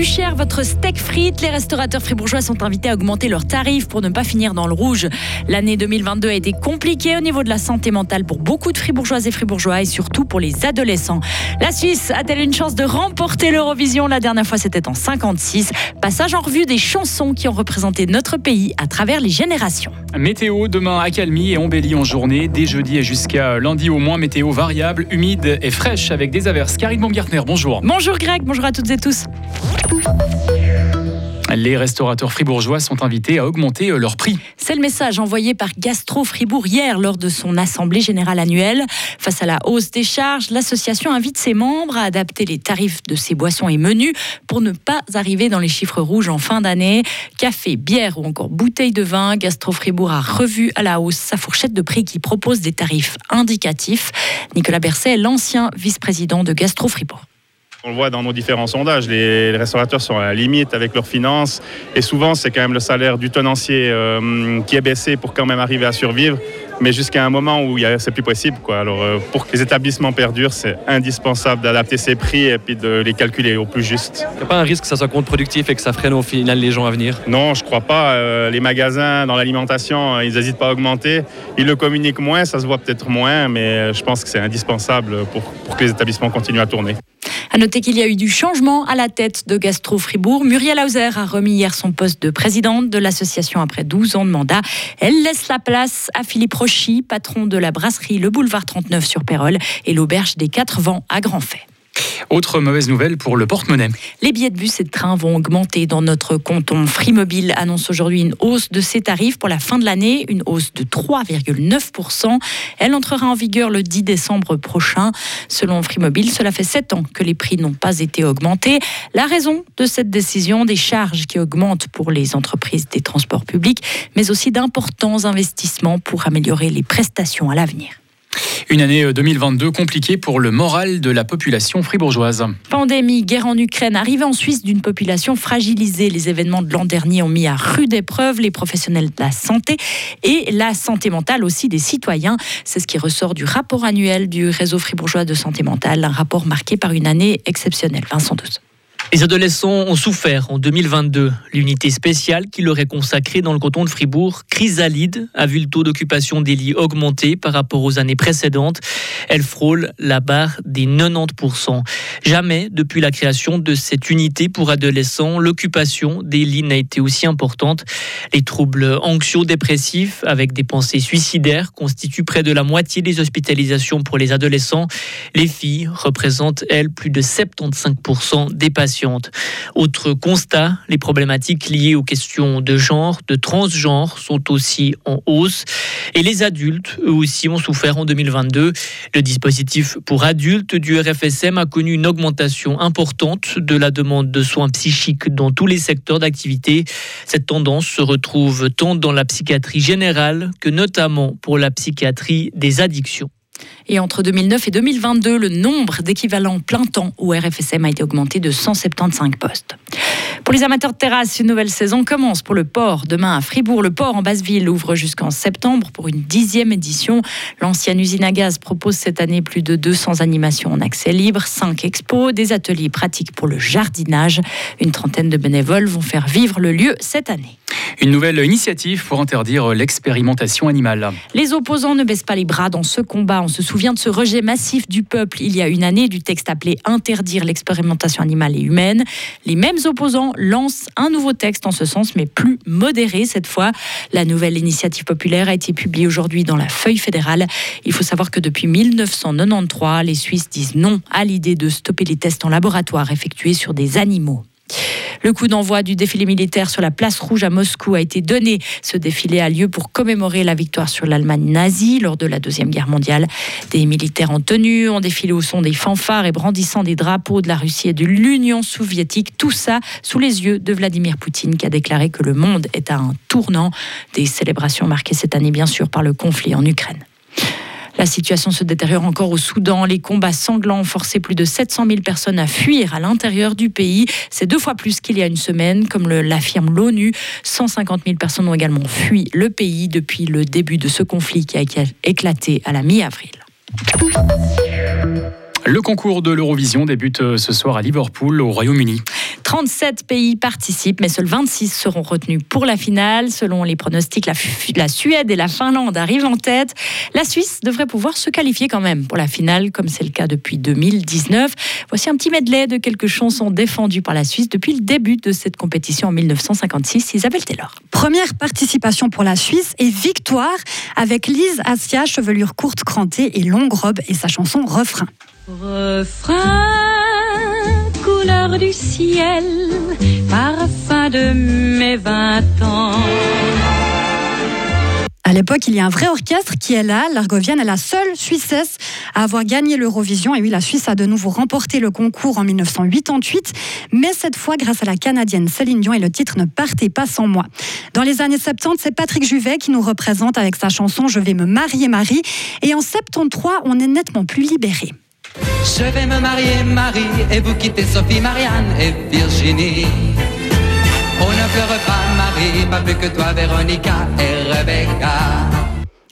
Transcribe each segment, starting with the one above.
plus cher votre steak frites. Les restaurateurs fribourgeois sont invités à augmenter leurs tarifs pour ne pas finir dans le rouge. L'année 2022 a été compliquée au niveau de la santé mentale pour beaucoup de fribourgeoises et fribourgeois et surtout pour les adolescents. La Suisse a-t-elle une chance de remporter l'Eurovision? La dernière fois, c'était en 56. Passage en revue des chansons qui ont représenté notre pays à travers les générations. Météo demain accalmie et embellie en journée, dès jeudi et jusqu'à lundi au moins. Météo variable, humide et fraîche avec des averses. Karine Baumgartner, bonjour. Bonjour Greg, bonjour à toutes et tous. Les restaurateurs fribourgeois sont invités à augmenter euh, leur prix. C'est le message envoyé par Gastro Fribourg hier lors de son assemblée générale annuelle. Face à la hausse des charges, l'association invite ses membres à adapter les tarifs de ses boissons et menus pour ne pas arriver dans les chiffres rouges en fin d'année. Café, bière ou encore bouteille de vin, Gastro Fribourg a revu à la hausse sa fourchette de prix qui propose des tarifs indicatifs. Nicolas Berset l'ancien vice-président de Gastro Fribourg. On le voit dans nos différents sondages, les, restaurateurs sont à la limite avec leurs finances et souvent c'est quand même le salaire du tenancier euh, qui est baissé pour quand même arriver à survivre, mais jusqu'à un moment où c'est plus possible. Quoi. Alors euh, pour que les établissements perdurent, c'est indispensable d'adapter ces prix et puis de les calculer au plus juste. Il n'y a pas un risque que ça soit contre-productif et que ça freine au final les gens à venir? Non, je crois pas. Euh, les magasins dans l'alimentation, ils n'hésitent pas à augmenter. Ils le communiquent moins, ça se voit peut-être moins, mais je pense que c'est indispensable pour, pour que les établissements continuent à tourner. À noter qu'il y a eu du changement à la tête de Gastro Fribourg. Muriel Hauser a remis hier son poste de présidente de l'association après 12 ans de mandat. Elle laisse la place à Philippe Rochy, patron de la brasserie Le Boulevard 39 sur Pérol et l'auberge des Quatre Vents à Grandfay. Autre mauvaise nouvelle pour le porte-monnaie. Les billets de bus et de train vont augmenter dans notre canton. Free Mobile annonce aujourd'hui une hausse de ses tarifs pour la fin de l'année, une hausse de 3,9%. Elle entrera en vigueur le 10 décembre prochain. Selon Free Mobile, cela fait 7 ans que les prix n'ont pas été augmentés. La raison de cette décision, des charges qui augmentent pour les entreprises des transports publics, mais aussi d'importants investissements pour améliorer les prestations à l'avenir. Une année 2022 euh, compliquée pour le moral de la population fribourgeoise. Pandémie, guerre en Ukraine, arrivée en Suisse d'une population fragilisée. Les événements de l'an dernier ont mis à rude épreuve les professionnels de la santé et la santé mentale aussi des citoyens. C'est ce qui ressort du rapport annuel du réseau fribourgeois de santé mentale, un rapport marqué par une année exceptionnelle. Vincent Douce. Les adolescents ont souffert en 2022. L'unité spéciale qui leur est consacrée dans le canton de Fribourg, Chrysalide, a vu le taux d'occupation des lits augmenter par rapport aux années précédentes. Elle frôle la barre des 90%. Jamais depuis la création de cette unité pour adolescents, l'occupation des lits n'a été aussi importante. Les troubles anxio-dépressifs avec des pensées suicidaires constituent près de la moitié des hospitalisations pour les adolescents. Les filles représentent, elles, plus de 75% des patients. Autre constat, les problématiques liées aux questions de genre, de transgenre sont aussi en hausse. Et les adultes, eux aussi, ont souffert en 2022. Le dispositif pour adultes du RFSM a connu une augmentation importante de la demande de soins psychiques dans tous les secteurs d'activité. Cette tendance se retrouve tant dans la psychiatrie générale que notamment pour la psychiatrie des addictions. Et entre 2009 et 2022, le nombre d'équivalents plein temps au RFSM a été augmenté de 175 postes. Pour les amateurs de terrasse, une nouvelle saison commence pour le port. Demain à Fribourg, le port en Basse-Ville ouvre jusqu'en septembre pour une dixième édition. L'ancienne usine à gaz propose cette année plus de 200 animations en accès libre, 5 expos, des ateliers pratiques pour le jardinage. Une trentaine de bénévoles vont faire vivre le lieu cette année. Une nouvelle initiative pour interdire l'expérimentation animale. Les opposants ne baissent pas les bras dans ce combat. On se souvient de ce rejet massif du peuple il y a une année du texte appelé Interdire l'expérimentation animale et humaine. Les mêmes opposants lancent un nouveau texte en ce sens, mais plus modéré cette fois. La nouvelle initiative populaire a été publiée aujourd'hui dans la feuille fédérale. Il faut savoir que depuis 1993, les Suisses disent non à l'idée de stopper les tests en laboratoire effectués sur des animaux. Le coup d'envoi du défilé militaire sur la place rouge à Moscou a été donné. Ce défilé a lieu pour commémorer la victoire sur l'Allemagne nazie lors de la Deuxième Guerre mondiale. Des militaires en tenue ont défilé au son des fanfares et brandissant des drapeaux de la Russie et de l'Union soviétique. Tout ça sous les yeux de Vladimir Poutine qui a déclaré que le monde est à un tournant. Des célébrations marquées cette année bien sûr par le conflit en Ukraine. La situation se détériore encore au Soudan. Les combats sanglants ont forcé plus de 700 000 personnes à fuir à l'intérieur du pays. C'est deux fois plus qu'il y a une semaine, comme l'affirme l'ONU. 150 000 personnes ont également fui le pays depuis le début de ce conflit qui a éclaté à la mi-avril. Le concours de l'Eurovision débute euh, ce soir à Liverpool, au Royaume-Uni. 37 pays participent, mais seuls 26 seront retenus pour la finale. Selon les pronostics, la, Suède et la Finlande arrivent en tête. La Suisse devrait pouvoir se qualifier quand même pour la finale, comme c'est le cas depuis 2019. Voici un petit medley de quelques chansons défendues par la Suisse depuis le début de cette compétition en 1956. Isabelle Taylor. Première participation pour la Suisse et victoire avec Lise Assia, chevelure courte crantée et longue robe et sa chanson Refrain. Refrain, couleur du ciel, parfum de mes vingt ans. À l'époque, il y a un vrai orchestre qui est là. L'Argovienne est la seule Suissesse à avoir gagné l'Eurovision. Et oui, la Suisse a de nouveau remporté le concours en 1988. Mais cette fois, grâce à la Canadienne Céline Dion, et le titre ne partait pas sans moi. Dans les années 70, c'est Patrick Juvet qui nous représente avec sa chanson Je vais me marier Marie. Et en 73, on est nettement plus libéré. Je vais me marier, Marie, et vous quitter Sophie, Marianne et Virginie. On ne pleure pas, Marie, pas plus que toi, Véronica et Rebecca.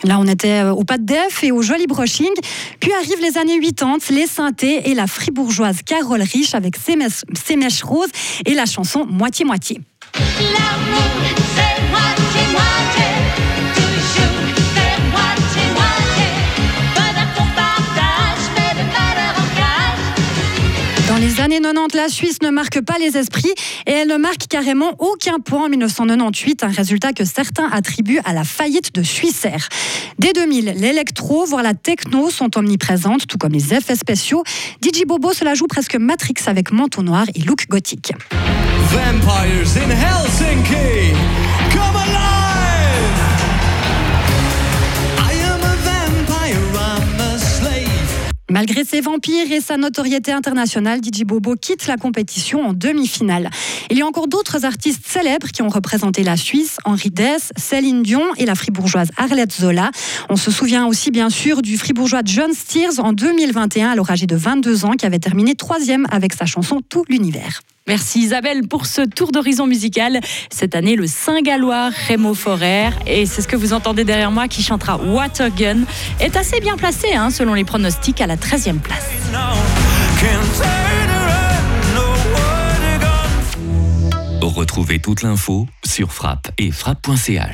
Là, on était euh, au pas de def et au joli brushing. Puis arrivent les années 80, les synthés et la fribourgeoise Carole Riche avec ses ses mèches roses et la chanson Moitié-moitié. Années 90, la Suisse ne marque pas les esprits et elle ne marque carrément aucun point en 1998, un résultat que certains attribuent à la faillite de Suissair. Dès 2000, l'électro, voire la techno sont omniprésentes, tout comme les effets spéciaux. DJ Bobo se la joue presque Matrix avec manteau noir et look gothique. Vampires in Helsinki, Malgré ses vampires et sa notoriété internationale, DJ Bobo quitte la compétition en demi-finale. Il y a encore d'autres artistes célèbres qui ont représenté la Suisse, Henri Dess, Céline Dion et la fribourgeoise Arlette Zola. On se souvient aussi bien sûr du fribourgeois John Steers en 2021, alors âgé de 22 ans, qui avait terminé troisième avec sa chanson Tout l'univers. Merci Isabelle pour ce tour d'horizon musical. Cette année, le Saint-Gallois Rémo Forer, et c'est ce que vous entendez derrière moi, qui chantera Watergun, est assez bien placé hein, selon les pronostics à la 13e place. Retrouvez toute l'info sur frappe et frappe.ch.